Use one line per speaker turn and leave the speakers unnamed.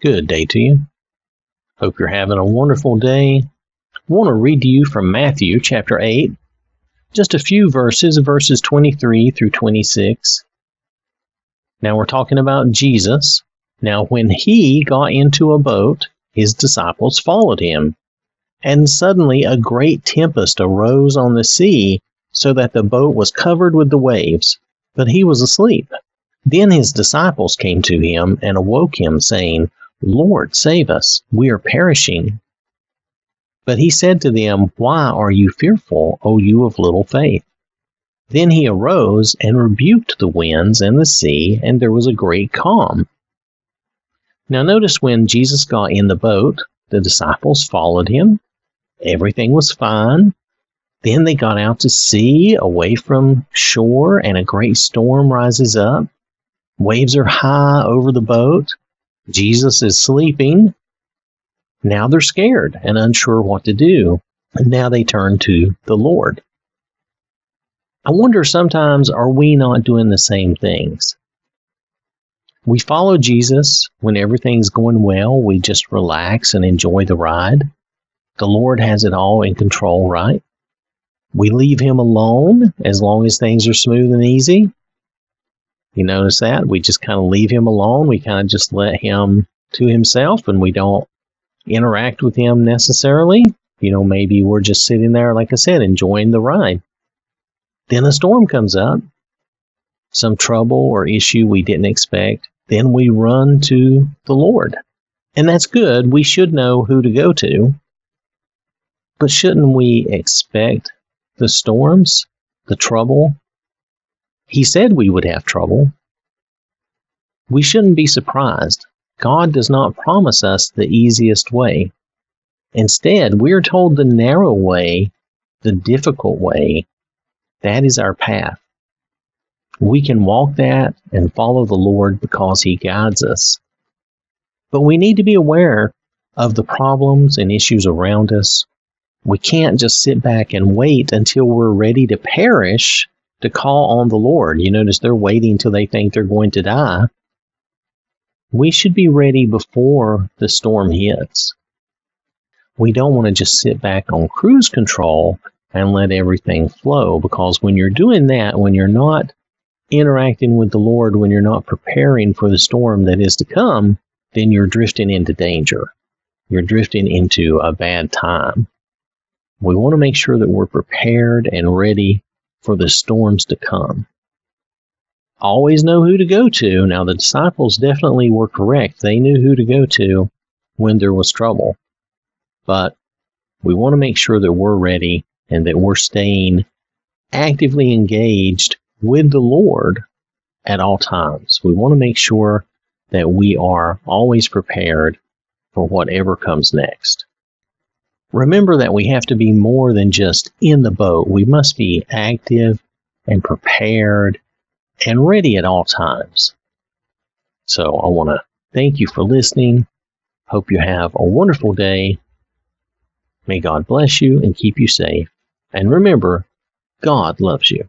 Good day to you. Hope you're having a wonderful day. I want to read to you from Matthew chapter 8, just a few verses, verses 23 through 26. Now we're talking about Jesus. Now, when he got into a boat, his disciples followed him. And suddenly a great tempest arose on the sea, so that the boat was covered with the waves, but he was asleep. Then his disciples came to him and awoke him, saying, Lord, save us, we are perishing. But he said to them, Why are you fearful, O you of little faith? Then he arose and rebuked the winds and the sea, and there was a great calm. Now, notice when Jesus got in the boat, the disciples followed him. Everything was fine. Then they got out to sea, away from shore, and a great storm rises up. Waves are high over the boat. Jesus is sleeping. Now they're scared and unsure what to do. And now they turn to the Lord. I wonder sometimes, are we not doing the same things? We follow Jesus when everything's going well. We just relax and enjoy the ride. The Lord has it all in control, right? We leave Him alone as long as things are smooth and easy. You notice that? We just kind of leave Him alone. We kind of just let Him to Himself and we don't interact with Him necessarily. You know, maybe we're just sitting there, like I said, enjoying the ride. Then a storm comes up, some trouble or issue we didn't expect. Then we run to the Lord. And that's good. We should know who to go to. But shouldn't we expect the storms, the trouble? He said we would have trouble. We shouldn't be surprised. God does not promise us the easiest way. Instead, we are told the narrow way, the difficult way, that is our path. We can walk that and follow the Lord because He guides us. But we need to be aware of the problems and issues around us. We can't just sit back and wait until we're ready to perish to call on the Lord. You notice they're waiting till they think they're going to die. We should be ready before the storm hits. We don't want to just sit back on cruise control and let everything flow. Because when you're doing that, when you're not interacting with the Lord, when you're not preparing for the storm that is to come, then you're drifting into danger. You're drifting into a bad time. We want to make sure that we're prepared and ready for the storms to come. Always know who to go to. Now, the disciples definitely were correct. They knew who to go to when there was trouble. But we want to make sure that we're ready and that we're staying actively engaged with the Lord at all times. We want to make sure that we are always prepared for whatever comes next. Remember that we have to be more than just in the boat. We must be active and prepared and ready at all times. So I want to thank you for listening. Hope you have a wonderful day. May God bless you and keep you safe. And remember, God loves you.